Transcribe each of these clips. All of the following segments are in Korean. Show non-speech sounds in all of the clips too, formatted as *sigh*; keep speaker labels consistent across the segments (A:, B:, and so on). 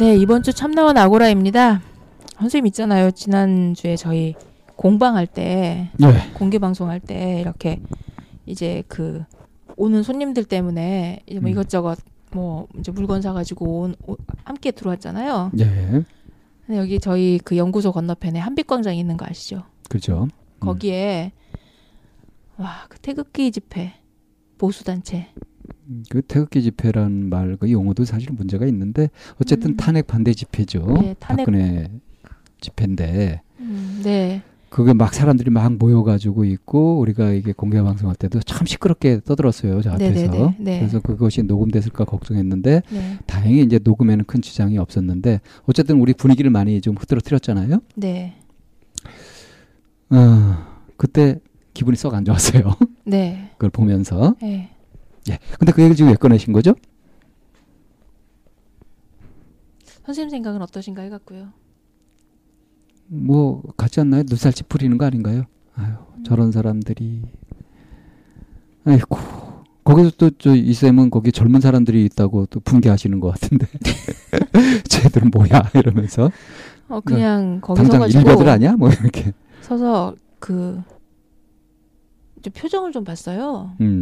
A: 네, 이번 주 참나원 아고라입니다. 선생님 있잖아요. 지난주에 저희 공방할 때,
B: 네.
A: 공개 방송할 때 이렇게 이제 그 오는 손님들 때문에 이제 뭐
B: 음.
A: 이것저것 뭐 이제 물건 사가지고 온, 오- 함께 들어왔잖아요.
B: 예.
A: 근데 여기 저희 그 연구소 건너편에 한빛광장 있는 거 아시죠?
B: 그렇죠.
A: 거기에 와그 태극기 집회 보수 단체
B: 그 태극기 집회란 말, 그 용어도 사실 문제가 있는데 어쨌든
A: 음.
B: 탄핵 반대 집회죠.
A: 네, 탄핵-
B: 박근혜 집회인데
A: 음, 네
B: 그게 막 사람들이 막 모여가지고 있고 우리가 이게 공개 방송할 때도 참 시끄럽게 떠들었어요. 저 앞에서.
A: 네네네, 네.
B: 그래서 그것이 녹음됐을까 걱정했는데
A: 네,
B: 다행히 이제 녹음에는 큰 지장이 없었는데 어쨌든 우리 분위기를 많이 좀 흐트러뜨렸잖아요.
A: 네,
B: 어, 그때 기분이 썩 안 좋았어요.
A: 네, *laughs*
B: 그걸 보면서.
A: 네.
B: 예. 근데 그 얘기를 지금 왜 꺼내신 거죠?
A: 선생님 생각은 어떠신가 해갖고요.
B: 뭐 같지 않나요? 눈살 찌푸리는 거 아닌가요? 아유 저런 사람들이 아이고 거기서 또 저 이 쌤은 거기 젊은 사람들이 있다고 또 분개하시는 것 같은데 *laughs* 쟤들은 뭐야 이러면서
A: 어 그냥 거기
B: 당장
A: 서가지고
B: 일가들 아니야? 뭐 이렇게
A: 서서 그좀 표정을 좀 봤어요.
B: 음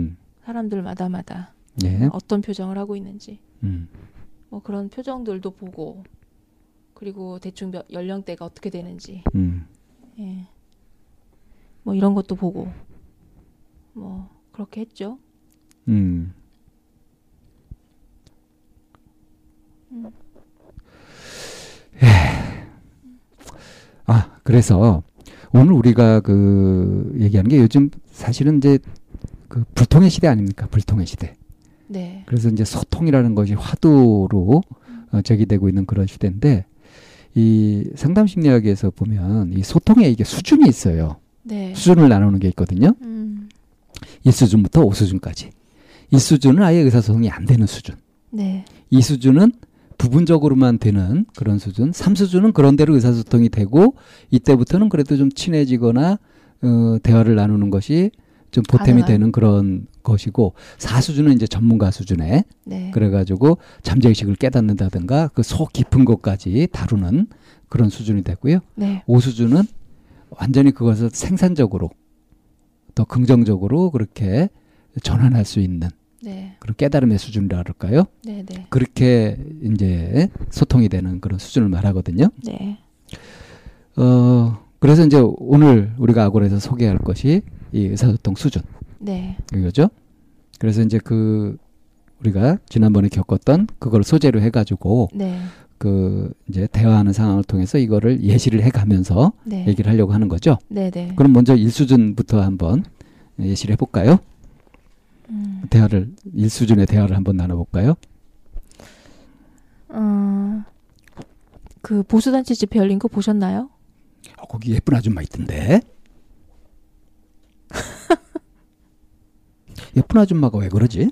A: 사람들 마다마다
B: 예.
A: 어떤 표정을 하고 있는지
B: 음.
A: 뭐 그런 표정들도 보고 그리고 대충 몇, 연령대가 어떻게 되는지
B: 음.
A: 예. 뭐 이런 것도 보고 뭐 그렇게 했죠.
B: 음.
A: 음.
B: 아, 그래서 오늘 우리가 그 얘기하는 게 요즘 사실은 이제 그 불통의 시대 아닙니까? 불통의 시대.
A: 네.
B: 그래서 이제 소통이라는 것이 화두로 어, 제기되고 있는 그런 시대인데 이 상담 심리학에서 보면 이 소통에 이게 수준이 있어요.
A: 네.
B: 수준을 나누는 게 있거든요.
A: 음.
B: 1수준부터 5수준까지. 1수준은 아예 의사소통이 안 되는 수준.
A: 네.
B: 2수준은 부분적으로만 되는 그런 수준. 3수준은 그런 대로 의사소통이 되고 이때부터는 그래도 좀 친해지거나 어, 대화를 나누는 것이 좀 보탬이
A: 가능한.
B: 되는 그런 것이고 4수준은 이제 전문가 수준에
A: 네.
B: 그래가지고 잠재의식을 깨닫는다든가 그 속 깊은 것까지 다루는 그런 수준이 되고요.
A: 네.
B: 5수준은 완전히 그것을 생산적으로 더 긍정적으로 그렇게 전환할 수 있는
A: 네.
B: 그런 깨달음의 수준이라 그럴까요?
A: 네. 네.
B: 그렇게 이제 소통이 되는 그런 수준을 말하거든요.
A: 네.
B: 어, 그래서 이제 오늘 우리가 아고라에서 소개할 것이 이 의사소통 수준.
A: 네.
B: 이거죠. 그래서 이제 그 우리가 지난번에 겪었던 그걸 소재로 해가지고
A: 네.
B: 그 이제 대화하는 상황을 통해서 이거를 예시를 해가면서
A: 네.
B: 얘기를 하려고 하는 거죠.
A: 네. 네.
B: 그럼 먼저 1수준부터 한번 예시를 해볼까요?
A: 음.
B: 대화를 1수준의 대화를 한번 나눠볼까요?
A: 어. 그 보수 단체 집회 열린 거 보셨나요?
B: 어, 거기 예쁜 아줌마 있던데. 예쁜 아줌마가 왜 그러지?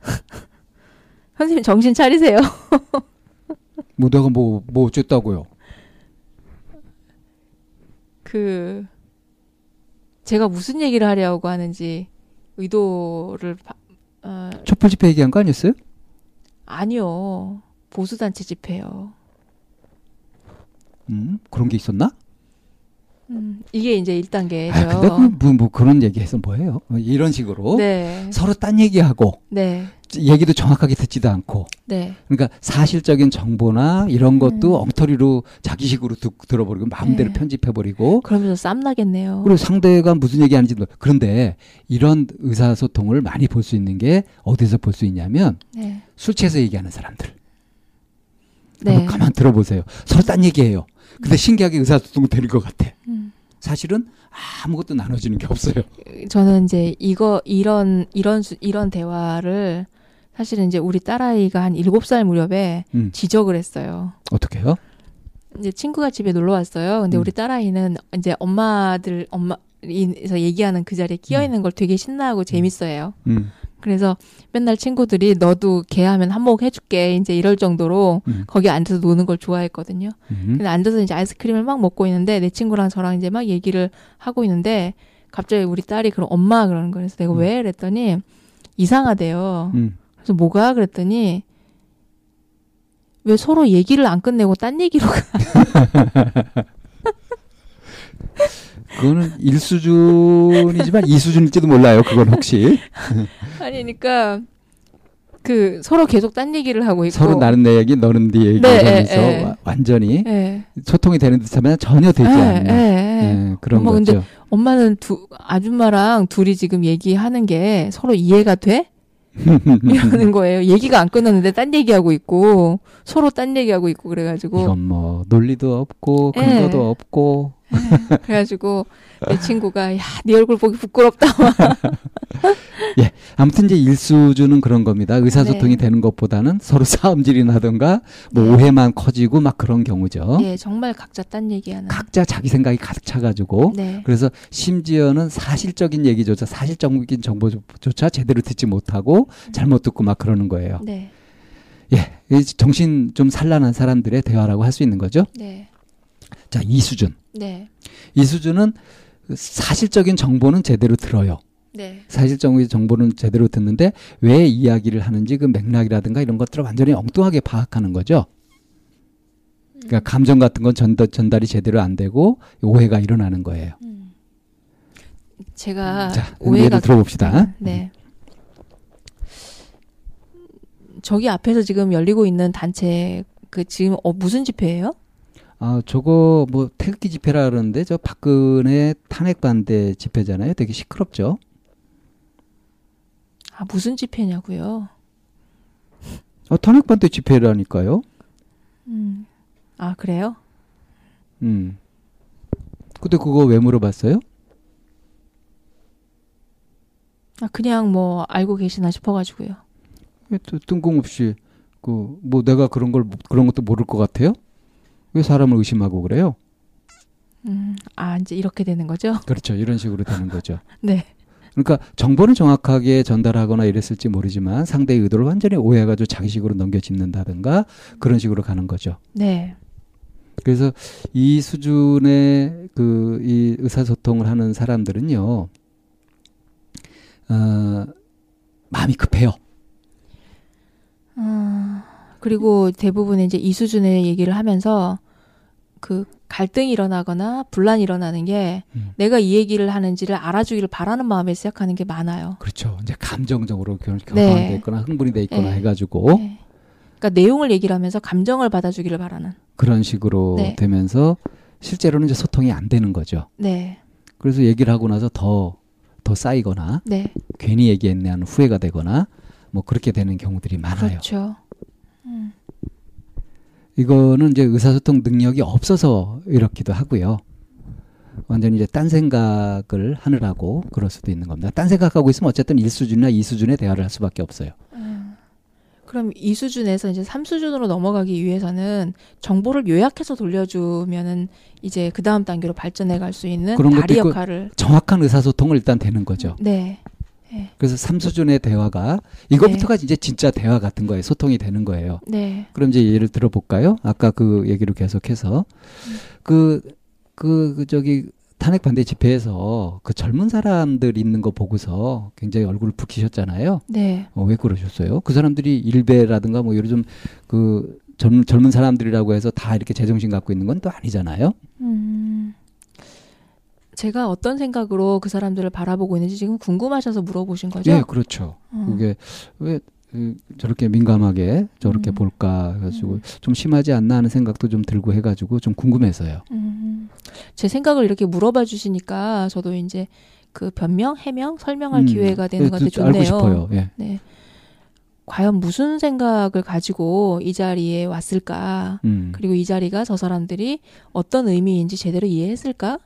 B: *laughs*
A: 선생님 정신 차리세요. *laughs*
B: 뭐 내가 뭐뭐 어쨌다고요?
A: 그 제가 무슨 얘기를 하려고 하는지 의도를 바- 어,
B: 촛불 집회 얘기한 거 아니었어요?
A: 아니요. 보수 단체 집회요.
B: 음, 그런 게 있었나?
A: 음, 이게 이제 1단계죠.
B: 아, 근데 그, 뭐, 뭐 그런 얘기해서 뭐해요? 뭐 이런 식으로
A: 네.
B: 서로 딴 얘기하고
A: 네.
B: 얘기도 정확하게 듣지도 않고
A: 네.
B: 그러니까 사실적인 정보나 이런 것도
A: 음.
B: 엉터리로 자기식으로 듣, 들어버리고 마음대로
A: 네.
B: 편집해버리고
A: 그러면서 쌈 나겠네요.
B: 그리고 상대가 무슨 얘기하는지도 모르- 그런데 이런 의사소통을 많이 볼 수 있는 게 어디서 볼 수 있냐면
A: 네.
B: 술 취해서 얘기하는 사람들
A: 네.
B: 가만 들어보세요 서로 딴 얘기해요 근데 신기하게 의사소통이 되는 것 같아
A: 음.
B: 사실은 아무것도 나눠지는 게 없어요
A: 저는 이제 이거 이런 이런 수- 이런 대화를 사실은 이제 우리 딸아이가 한 일곱 살 무렵에
B: 음.
A: 지적을 했어요.
B: 어떻게 해요?
A: 이제 친구가 집에 놀러 왔어요. 근데
B: 음.
A: 우리 딸아이는 이제 엄마들 엄마 에서 얘기하는 그 자리에 끼어 있는 걸 되게 신나하고 재밌어해요.
B: 음.
A: 그래서 맨날 친구들이 너도 걔 하면 한몫 해줄게 이제 이럴 정도로
B: 음.
A: 거기 앉아서 노는 걸 좋아했거든요.
B: 음.
A: 근데 앉아서 이제 아이스크림을 막 먹고 있는데 내 친구랑 저랑 이제 막 얘기를 하고 있는데 갑자기 우리 딸이 그럼 엄마 그러는 거예요. 그래서 내가
B: 음.
A: 왜 그랬더니 이상하대요.
B: 음.
A: 그래서 뭐가 그랬더니 왜 서로 얘기를 안 끝내고 딴 얘기로 가? *laughs*
B: 그거는 1수준이지만 2수준일지도 몰라요. 그건 혹시. *laughs*
A: 아니 그러니까 그 서로 계속 딴 얘기를 하고 있고
B: 서로 나는 내 얘기, 너는 네 얘기
A: 네,
B: 하면서
A: 예, 예.
B: 와- 완전히
A: 예.
B: 소통이 되는 듯하면 전혀 되지
A: 예,
B: 않는
A: 예, 예.
B: 예, 그런
A: 엄마,
B: 거죠.
A: 근데 엄마는 두 아줌마랑 둘이 지금 얘기하는 게 서로 이해가 돼? *laughs* 이러는 거예요. 얘기가 안 끊었는데 딴 얘기하고 있고 서로 딴 얘기하고 있고 그래가지고
B: 이건 뭐 논리도 없고
A: 예.
B: 근거도 없고
A: 그래가지고 내 친구가 야네 얼굴 보기 부끄럽다. *laughs*
B: 아무튼 이제 1수준은 그런 겁니다. 의사소통이
A: 네.
B: 되는 것보다는 서로 싸움질이 나든가 뭐 오해만 커지고 막 그런 경우죠.
A: 예, 정말 각자 딴 얘기하는.
B: 각자 자기 생각이 가득 차가지고
A: 네.
B: 그래서 심지어는 사실적인 얘기조차 사실적인 정보조차 제대로 듣지 못하고 잘못 듣고 막 그러는 거예요.
A: 네.
B: 예, 이 정신 좀 산란한 사람들의 대화라고 할 수 있는 거죠.
A: 네.
B: 자, 이 수준.
A: 네.
B: 이 수준은 사실적인 정보는 제대로 들어요.
A: 네.
B: 사실적인 정보는 제대로 듣는데 왜 이야기를 하는지 그 맥락이라든가 이런 것들을 완전히 엉뚱하게 파악하는 거죠. 그러니까 감정 같은 건 전달, 전달이 제대로 안 되고 오해가 일어나는 거예요.
A: 음. 제가
B: 자,
A: 오해가
B: 예를 들어봅시다.
A: 네. 저기 앞에서 지금 열리고 있는 단체 그 지금 어, 무슨 집회예요?
B: 아, 저거 뭐 태극기 집회라 그러는데 저 박근혜 탄핵 반대 집회잖아요. 되게 시끄럽죠.
A: 아 무슨 집회냐고요?
B: 어, 탄핵 반대 집회라니까요.
A: 음. 아 그래요?
B: 음. 근데 그거 왜 물어봤어요?
A: 아 그냥 뭐 알고 계시나 싶어 가지고요.
B: 왜또 뜬금없이 그 뭐 내가 그런 걸 그런 것도 모를 것 같아요? 왜 사람을 의심하고 그래요?
A: 음. 아 이제 이렇게 되는 거죠?
B: 그렇죠. 이런 식으로 되는 거죠. *laughs*
A: 네.
B: 그러니까 정보는 정확하게 전달하거나 이랬을지 모르지만 상대의 의도를 완전히 오해해가지고 자기식으로 넘겨짚는다든가 그런 식으로 가는 거죠.
A: 네.
B: 그래서 이 수준의 그 이 의사소통을 하는 사람들은요, 어, 마음이 급해요.
A: 음, 그리고 대부분 이제 이 수준의 얘기를 하면서 그 갈등이 일어나거나 분란이 일어나는 게
B: 음.
A: 내가 이 얘기를 하는지를 알아주기를 바라는 마음에 시작하는 게 많아요.
B: 그렇죠. 이제 감정적으로 결-
A: 네.
B: 격앙돼 있거나 흥분이 돼 있거나
A: 네.
B: 해가지고
A: 네. 그러니까 내용을 얘기를 하면서 감정을 받아주기를 바라는.
B: 그런 식으로
A: 네.
B: 되면서 실제로는 이제 소통이 안 되는 거죠.
A: 네.
B: 그래서 얘기를 하고 나서 더, 더 쌓이거나
A: 네.
B: 괜히 얘기했네 하는 후회가 되거나 뭐 그렇게 되는 경우들이 많아요.
A: 그렇죠. 음.
B: 이거는 이제 의사소통 능력이 없어서 이렇기도 하고요. 완전히 이제 딴 생각을 하느라고 그럴 수도 있는 겁니다. 딴 생각하고 있으면 어쨌든 1수준이나 2수준의 대화를 할 수밖에 없어요.
A: 음. 그럼 이 수준에서 이제 3수준으로 넘어가기 위해서는 정보를 요약해서 돌려주면은 이제 그 다음 단계로 발전해 갈 수 있는 다리 역할을
B: 정확한 의사소통을 일단 되는 거죠.
A: 네.
B: 그래서 3수준의 대화가 이거부터가 이제 진짜 대화 같은 거예요. 소통이 되는 거예요.
A: 네.
B: 그럼 이제 예를 들어볼까요? 아까 그 얘기를 계속해서 그, 그, 그 저기 탄핵 반대 집회에서 그 젊은 사람들 있는 거 보고서 굉장히 얼굴을 붉히셨잖아요.
A: 네.
B: 어, 왜 그러셨어요? 그 사람들이 일베라든가 뭐 요즘 그 젊, 젊은 사람들이라고 해서 다 이렇게 제정신 갖고 있는 건 또 아니잖아요.
A: 음. 제가 어떤 생각으로 그 사람들을 바라보고 있는지 지금 궁금하셔서 물어보신 거죠?
B: 예, 그렇죠.
A: 어.
B: 그게 왜 음, 저렇게 민감하게 저렇게
A: 음.
B: 볼까 해가지고
A: 음.
B: 좀 심하지 않나 하는 생각도 좀 들고 해가지고 좀 궁금해서요.
A: 음, 제 생각을 이렇게 물어봐 주시니까 저도 이제 그 변명, 해명, 설명할
B: 음,
A: 기회가 되는
B: 예,
A: 것 같아
B: 저- 알고
A: 좋네요.
B: 싶어요. 예.
A: 네. 과연 무슨 생각을 가지고 이 자리에 왔을까?
B: 음,
A: 그리고 이 자리가 저 사람들이 어떤 의미인지 제대로 이해했을까?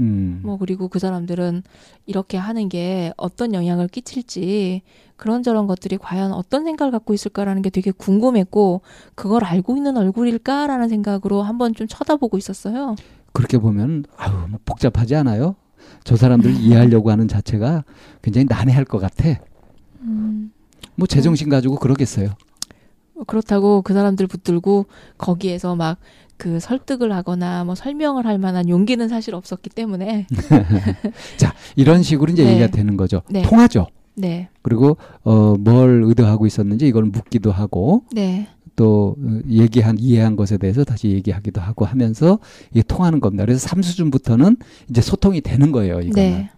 B: 음,
A: 뭐 그리고 그 사람들은 이렇게 하는 게 어떤 영향을 끼칠지 그런저런 것들이 과연 어떤 생각을 갖고 있을까라는 게 되게 궁금했고 그걸 알고 있는 얼굴일까라는 생각으로 한번 좀 쳐다보고 있었어요.
B: 그렇게 보면 아유 뭐 복잡하지 않아요? 저 사람들을 *laughs* 이해하려고 하는 자체가 굉장히 난해할 것 같아.
A: 음,
B: 뭐 제정신 가지고 그러겠어요.
A: 그렇다고 그 사람들 붙들고 거기에서 막 그 설득을 하거나 뭐 설명을 할 만한 용기는 사실 없었기 때문에 *laughs*
B: 자 이런 식으로 이제
A: 네.
B: 얘기가 되는 거죠.
A: 네.
B: 통하죠.
A: 네,
B: 그리고 어 뭘 의도하고 있었는지 이걸 묻기도 하고
A: 네,
B: 또 어, 얘기한 이해한 것에 대해서 다시 얘기하기도 하고 하면서 이게 통하는 겁니다. 그래서 3수준부터는 이제 소통이 되는 거예요. 이거는.
A: 네,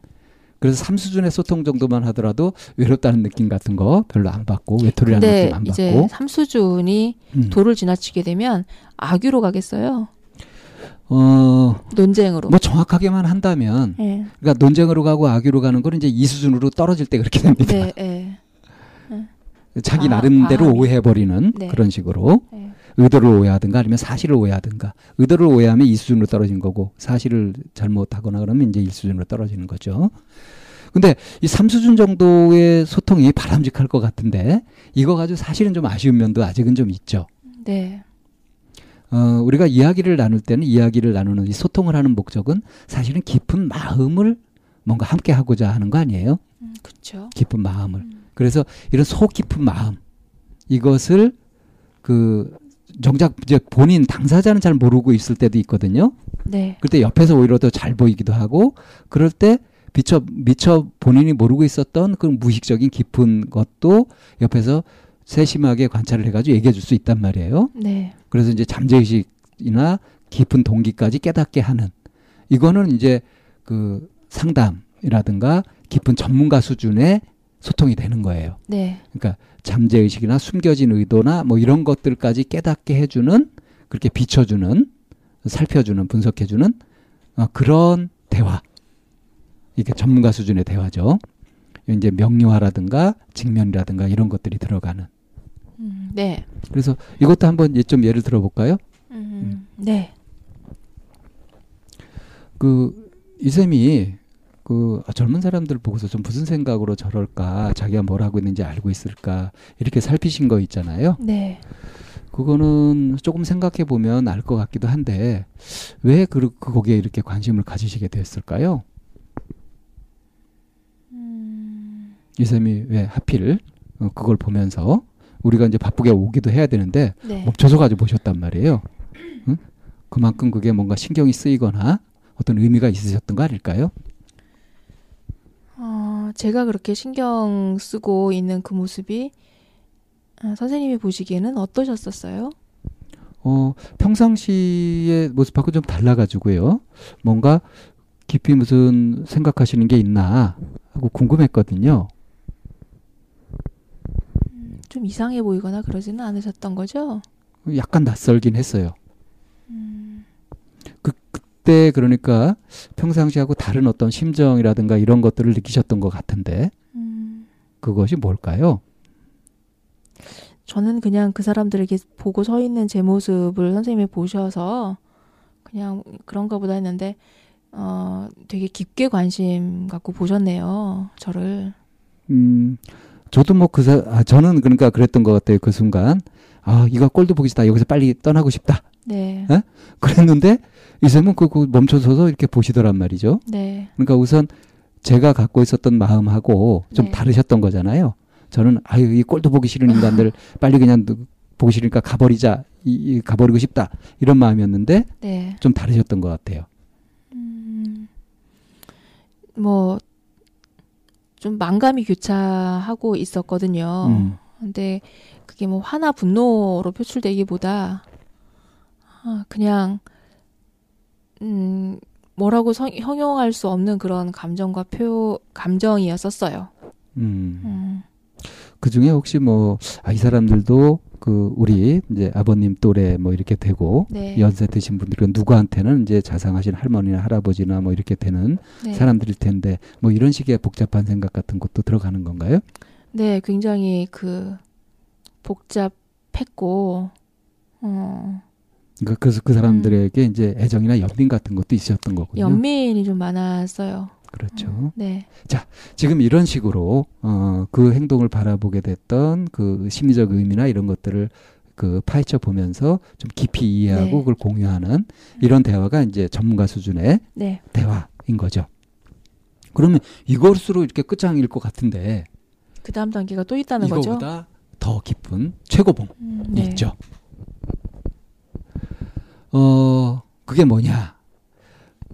B: 그래서 3수준의 소통 정도만 하더라도 외롭다는 느낌 같은 거 별로 안 받고 외톨이라는
A: 근데
B: 느낌 안
A: 이제
B: 받고
A: 삼수준이
B: 음.
A: 도를 지나치게 되면 악유로 가겠어요.
B: 어,
A: 논쟁으로.
B: 뭐 정확하게만 한다면
A: 예.
B: 그러니까 논쟁으로 가고 악유로 가는 거는 이제 이 수준으로 떨어질 때 그렇게 됩니다.
A: 네, 예.
B: 자기
A: 아,
B: 나름대로
A: 과함이.
B: 오해해버리는
A: 네.
B: 그런 식으로
A: 예.
B: 의도를 오해하든가 아니면 사실을 오해하든가 의도를 오해하면 이 수준으로 떨어지는 거고 사실을 잘못하거나 그러면 이제 일 수준으로 떨어지는 거죠. 근데 이 3수준 정도의 소통이 바람직할 것 같은데 이거 가지고 사실은 좀 아쉬운 면도 아직은 좀 있죠.
A: 네.
B: 어, 우리가 이야기를 나눌 때는 이야기를 나누는 이 소통을 하는 목적은 사실은 깊은 마음을 뭔가 함께 하고자 하는 거 아니에요?
A: 음, 그렇죠.
B: 깊은 마음을.
A: 음.
B: 그래서 이런 속 깊은 마음 이것을 그 정작 이제 본인 당사자는 잘 모르고 있을 때도 있거든요.
A: 네.
B: 그때 옆에서 오히려 더 잘 보이기도 하고 그럴 때 미처 미처 본인이 모르고 있었던 그 무의식적인 깊은 것도 옆에서 세심하게 관찰을 해가지고 얘기해 줄 수 있단 말이에요.
A: 네.
B: 그래서 이제 잠재의식이나 깊은 동기까지 깨닫게 하는 이거는 이제 그 상담이라든가 깊은 전문가 수준의 소통이 되는 거예요.
A: 네.
B: 그러니까 잠재 의식이나 숨겨진 의도나 뭐 이런 것들까지 깨닫게 해주는 그렇게 비춰주는 살펴주는 분석해주는 어, 그런 대화 이게 전문가 수준의 대화죠. 이제 명료화라든가 직면이라든가 이런 것들이 들어가는.
A: 음, 네.
B: 그래서 이것도 한번 예- 좀 예를 들어볼까요?
A: 음, 네.
B: 그 이쌤이 그 아, 젊은 사람들 보고서 좀 무슨 생각으로 저럴까 자기가 뭘 하고 있는지 알고 있을까 이렇게 살피신 거 있잖아요.
A: 네.
B: 그거는 조금 생각해 보면 알 것 같기도 한데 왜 그, 그 거기에 이렇게 관심을 가지시게 됐을까요?
A: 음,
B: 이 쌤이 왜 하필 어, 그걸 보면서 우리가 이제 바쁘게 오기도 해야 되는데
A: 네.
B: 멈춰서 가지고 보셨단 말이에요. 응? 그만큼 그게 뭔가 신경이 쓰이거나 어떤 의미가 있으셨던 거 아닐까요?
A: 어, 제가 그렇게 신경 쓰고 있는 그 모습이 아, 선생님이 보시기에는 어떠셨었어요?
B: 어, 평상시의 모습하고 좀 달라가지고요. 뭔가 깊이 무슨 생각하시는 게 있나 하고 궁금했거든요.
A: 좀 이상해 보이거나 그러지는 않으셨던 거죠?
B: 약간 낯설긴 했어요.
A: 음,
B: 그, 그때 그러니까 평상시하고 다른 어떤 심정이라든가 이런 것들을 느끼셨던 것 같은데
A: 음,
B: 그것이 뭘까요?
A: 저는 그냥 그 사람들에게 보고 서 있는 제 모습을 선생님이 보셔서 그냥 그런가 보다 했는데 어, 되게 깊게 관심 갖고 보셨네요. 저를.
B: 음, 저도 뭐그 사, 아, 저는 그러니까 그랬던 것 같아요. 그 순간. 아, 이거 꼴도 보기 싫다. 여기서 빨리 떠나고 싶다.
A: 네.
B: 에? 그랬는데 이 쌤은 그, 그 멈춰서서 이렇게 보시더란 말이죠.
A: 네.
B: 그러니까 우선 제가 갖고 있었던 마음하고 좀
A: 네.
B: 다르셨던 거잖아요. 저는 아유 이 꼴도 보기 싫은 인간들 *laughs* 빨리 그냥 누- 보기 싫으니까 가버리자, 이, 이 가버리고 싶다 이런 마음이었는데
A: 네.
B: 좀 다르셨던 것 같아요.
A: 음, 뭐, 좀 만감이 교차하고 있었거든요.
B: 음,
A: 근데 그게 뭐 화나 분노로 표출되기보다, 아, 그냥, 음, 뭐라고 성, 형용할 수 없는 그런 감정과 표 감정이었었어요.
B: 음.
A: 음.
B: 그 중에 혹시 뭐, 아, 이 사람들도 그, 우리 이제 아버님 또래 뭐 이렇게 되고,
A: 네.
B: 연세 드신 분들은 누구한테는 이제 자상하신 할머니나 할아버지나 뭐 이렇게 되는
A: 네.
B: 사람들일 텐데, 뭐 이런 식의 복잡한 생각 같은 것도 들어가는 건가요?
A: 네, 굉장히 그 복잡했고 어,
B: 그러니까 그래서 그 사람들에게 이제 애정이나 연민 같은 것도 있었던 거군요.
A: 연민이 좀 많았어요.
B: 그렇죠.
A: 음, 네.
B: 지금 이런 식으로 어, 그 행동을 바라보게 됐던 그 심리적 의미나 이런 것들을 그 파헤쳐 보면서 좀 깊이 이해하고
A: 네.
B: 그걸 공유하는 이런 대화가 이제 전문가 수준의
A: 네.
B: 대화인 거죠. 그러면 이것으로 이렇게 끝장일 것 같은데
A: 그 다음 단계가 또 있다는 거죠.
B: 이거보다 더 깊은 최고봉이
A: 음, 네.
B: 있죠. 어 그게 뭐냐?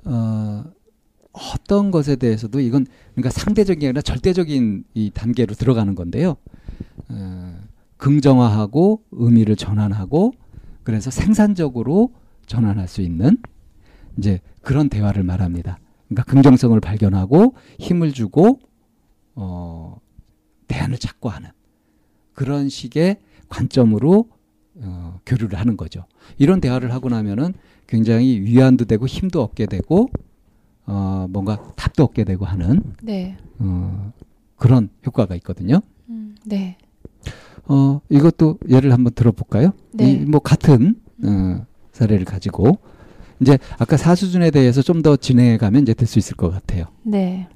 B: 어 어떤 것에 대해서도 이건 그러니까 상대적이 아니라 절대적인 이 단계로 들어가는 건데요. 어, 긍정화하고 의미를 전환하고 그래서 생산적으로 전환할 수 있는 이제 그런 대화를 말합니다. 그러니까 긍정성을 발견하고 힘을 주고 어, 대안을 찾고 하는 그런 식의 관점으로 어, 교류를 하는 거죠. 이런 대화를 하고 나면은 굉장히 위안도 되고 힘도 얻게 되고 어, 뭔가 답도 얻게 되고 하는
A: 네.
B: 어, 그런 효과가 있거든요.
A: 음, 네.
B: 어, 이것도 예를 한번 들어볼까요?
A: 네.
B: 이, 뭐 같은 어, 사례를 가지고 이제 아까 사수준에 대해서 좀 더 진행해 가면 이제 될 수 있을 것 같아요.
A: 네.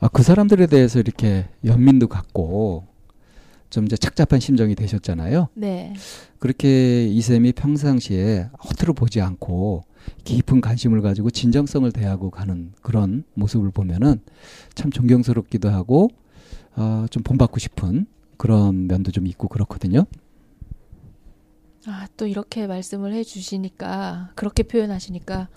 B: 아, 그 사람들에 대해서 이렇게 연민도 갖고 좀 이제 착잡한 심정이 되셨잖아요.
A: 네.
B: 그렇게 이쌤이 평상시에 허투루 보지 않고 깊은 관심을 가지고 진정성을 대하고 가는 그런 모습을 보면은 참 존경스럽기도 하고 어, 좀 본받고 싶은 그런 면도 좀 있고 그렇거든요.
A: 아, 또 이렇게 말씀을 해 주시니까 그렇게 표현하시니까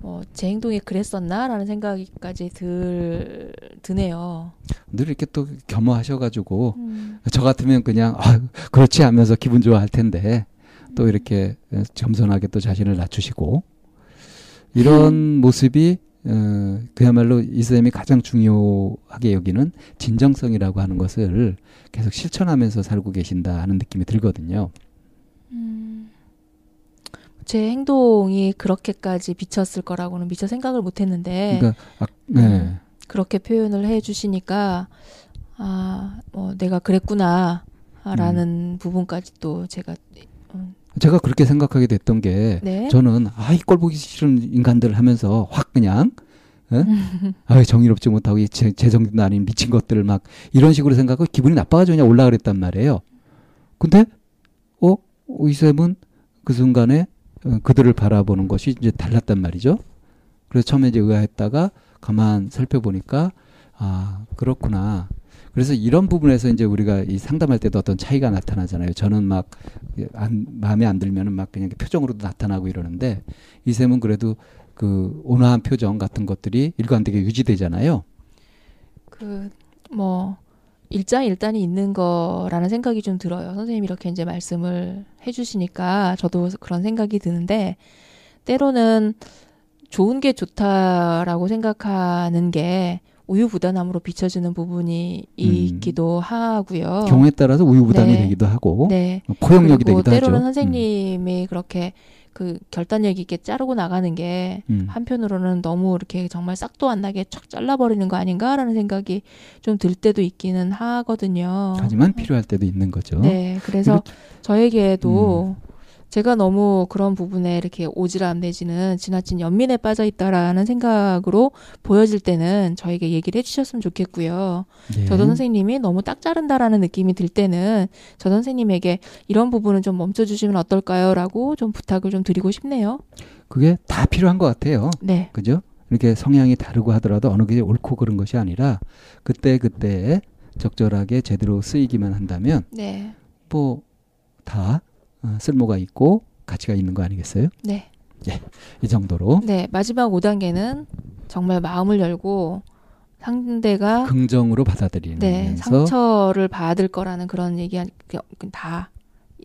A: 뭐제 행동이 그랬었나라는 생각까지 들 드네요.
B: 늘 이렇게 또 겸허하셔가지고
A: 음,
B: 저 같으면 그냥 아 그렇지 하면서 기분 좋아할 텐데 또 이렇게 겸손하게 또 자신을 낮추시고 이런 모습이 어, 그야말로 이쌤이 가장 중요하게 여기는 진정성이라고 하는 것을 계속 실천하면서 살고 계신다 하는 느낌이 들거든요.
A: 음, 제 행동이 그렇게까지 비쳤을 거라고는 미처 생각을 못 했는데
B: 그러니까 아, 네.
A: 음. 그렇게 표현을 해 주시니까 아, 뭐 내가 그랬구나 라는 부분까지 또 제가 음,
B: 제가 그렇게 생각하게 됐던 게
A: 네.
B: 저는 아 이 꼴 보기 싫은 인간들 하면서 확 그냥 예? *laughs* 아 정의롭지 못하고 이 제, 제정신도 아닌 미친 것들을 막 이런 식으로 생각하고 기분이 나빠가지고 그냥 올라 그랬단 말이에요. 근데 어 이쌤은 그 순간에 어, 그들을 바라보는 것이 이제 달랐단 말이죠. 그래서 처음에 이제 의아했다가 가만 살펴보니까 아 그렇구나. 그래서 이런 부분에서 이제 우리가 이 상담할 때도 어떤 차이가 나타나잖아요. 저는 막 안, 마음에 안 들면은 막 그냥 표정으로도 나타나고 이러는데 이쌤은 그래도 그 온화한 표정 같은 것들이 일관되게 유지되잖아요.
A: 그 뭐 일장일단이 있는 거라는 생각이 좀 들어요. 선생님이 이렇게 이제 말씀을 해주시니까 저도 그런 생각이 드는데 때로는 좋은 게 좋다라고 생각하는 게 우유부단함으로 비춰지는 부분이 있기도 하고요.
B: 경우에 따라서 우유부단이
A: 네.
B: 되기도 하고
A: 네.
B: 포용력이 되기도
A: 때로는
B: 하죠.
A: 선생님이 그렇게 그 결단력 있게 자르고 나가는 게
B: 음. 음.
A: 한편으로는 너무 이렇게 정말 싹도 안 나게 촥 잘라버리는 거 아닌가라는 생각이 좀 들 때도 있기는 하거든요.
B: 하지만 필요할 때도 있는 거죠.
A: 네, 그래서 저에게도
B: 음.
A: 제가 너무 그런 부분에 이렇게 오지랖 내지는 지나친 연민에 빠져 있다라는 생각으로 보여질 때는 저에게 얘기를 해주셨으면 좋겠고요.
B: 예.
A: 저도 선생님이 너무 딱 자른다라는 느낌이 들 때는 저 선생님에게 이런 부분은 좀 멈춰주시면 어떨까요?라고 좀 부탁을 좀 드리고 싶네요.
B: 그게 다 필요한 것 같아요.
A: 네,
B: 그죠? 이렇게 성향이 다르고 하더라도 어느 게 옳고 그른 것이 아니라 그때 그때 적절하게 제대로 쓰이기만 한다면
A: 네,
B: 뭐다 어, 쓸모가 있고 가치가 있는 거 아니겠어요?
A: 네,
B: 이 정도로.
A: 네. 마지막 5단계는 정말 마음을 열고 상대가
B: 긍정으로 받아들이면서
A: 네, 상처를 받을 거라는 그런 얘기 다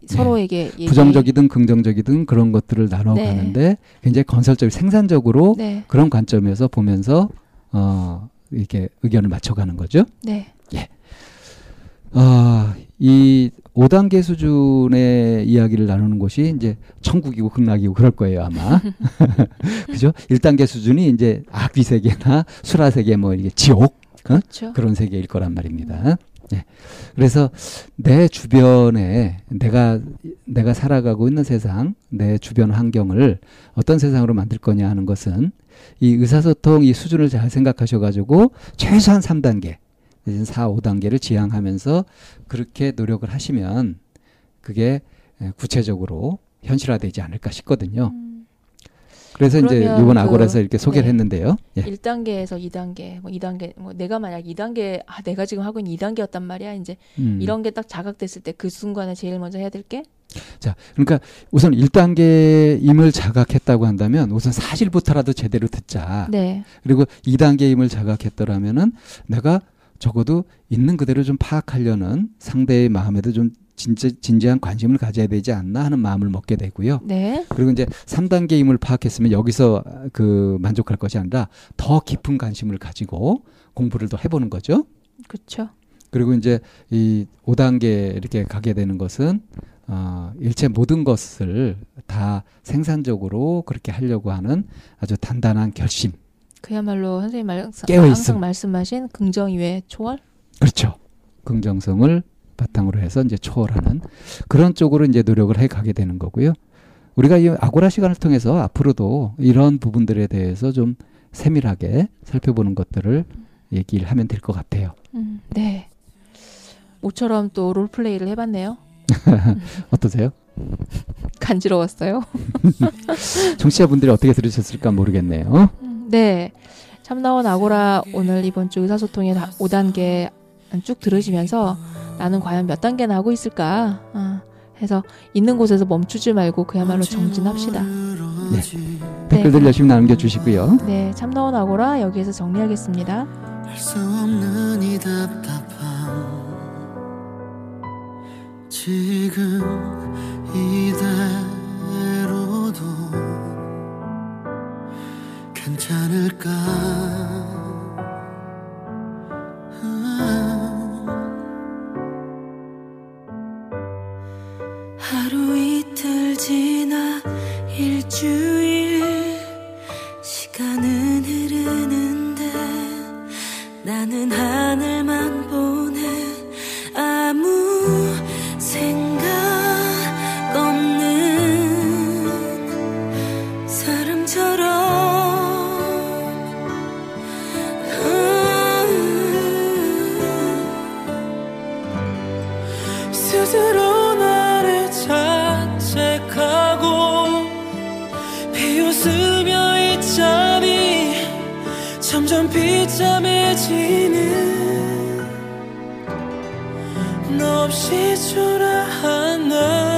A: 서로에게 얘기-
B: 부정적이든 긍정적이든 그런 것들을 나눠가는데 굉장히 건설적, 생산적으로
A: 네,
B: 그런 관점에서 보면서 어 이렇게 의견을 맞춰가는 거죠.
A: 네,
B: 아, 이 5단계 수준의 이야기를 나누는 곳이 이제 천국이고 극락이고 그럴 거예요, 아마. *laughs* 그죠? 1단계 수준이 이제 악귀 세계나 수라 세계 뭐 이게 지옥
A: 그렇죠.
B: 그런 세계일 거란 말입니다. 예. 그래서 내 주변에 내가 내가 살아가고 있는 세상, 내 주변 환경을 어떤 세상으로 만들 거냐 하는 것은 이 의사소통 이 수준을 잘 생각하셔 가지고 최소한 3단계, 내지는 4, 5단계를 지향하면서 그렇게 노력을 하시면 그게 예, 구체적으로 현실화되지 않을까 싶거든요.
A: 음,
B: 그래서 이제 이번
A: 그-
B: 아고라에서 이렇게 소개를
A: 네.
B: 했는데요. 예.
A: 1단계에서 2단계, 뭐 2단계, 뭐 내가 만약 2단계, 아, 내가 지금 하고 있는 2단계였단 말이야. 이제
B: 음.
A: 이런 게 딱 자각됐을 때 그 순간에 제일 먼저 해야 될 게?
B: 자, 그러니까 우선 1단계임을 자각했다고 한다면 우선 사실부터라도 제대로 듣자.
A: 네.
B: 그리고 2단계임을 자각했더라면은 내가 적어도 있는 그대로 좀 파악하려는 상대의 마음에도 좀 진짜 진지한 관심을 가져야 되지 않나 하는 마음을 먹게 되고요.
A: 네.
B: 그리고 이제 3단계임을 파악했으면 여기서 그 만족할 것이 아니라 더 깊은 관심을 가지고 공부를 더 해보는 거죠.
A: 그렇죠.
B: 그리고 이제 이 5단계 이렇게 가게 되는 것은 어, 일체 모든 것을 다 생산적으로 그렇게 하려고 하는 아주 단단한 결심.
A: 그야말로 선생님 말. 항상 말씀하신 긍정 이외 초월?
B: 그렇죠. 긍정성을 바탕으로 해서 이제 초월하는 그런 쪽으로 이제 노력을 해 가게 되는 거고요. 우리가 이 아고라 시간을 통해서 앞으로도 이런 부분들에 대해서 좀 세밀하게 살펴보는 것들을 얘기를 하면 될 것 같아요.
A: 음, 네. 모처럼 또 롤플레이를 해봤네요. *laughs*
B: 어떠세요?
A: 간지러웠어요. *laughs* *laughs*
B: 청취자분들이 어떻게 들으셨을까 모르겠네요.
A: 음, 네. 참나원 아고라 오늘 이번 주 의사소통의 5단계 쭉 들으시면서 나는 과연 몇 단계나 하고 있을까? 아, 해서 있는 곳에서 멈추지 말고 그야말로 정진합시다.
B: 네. 댓글들 열심히 남겨주시고요.
A: 네, 참나원 아고라 여기에서 정리하겠습니다.
C: 할수 없는 이 답답함 지금 이대 괜찮을까 없이 초라한 나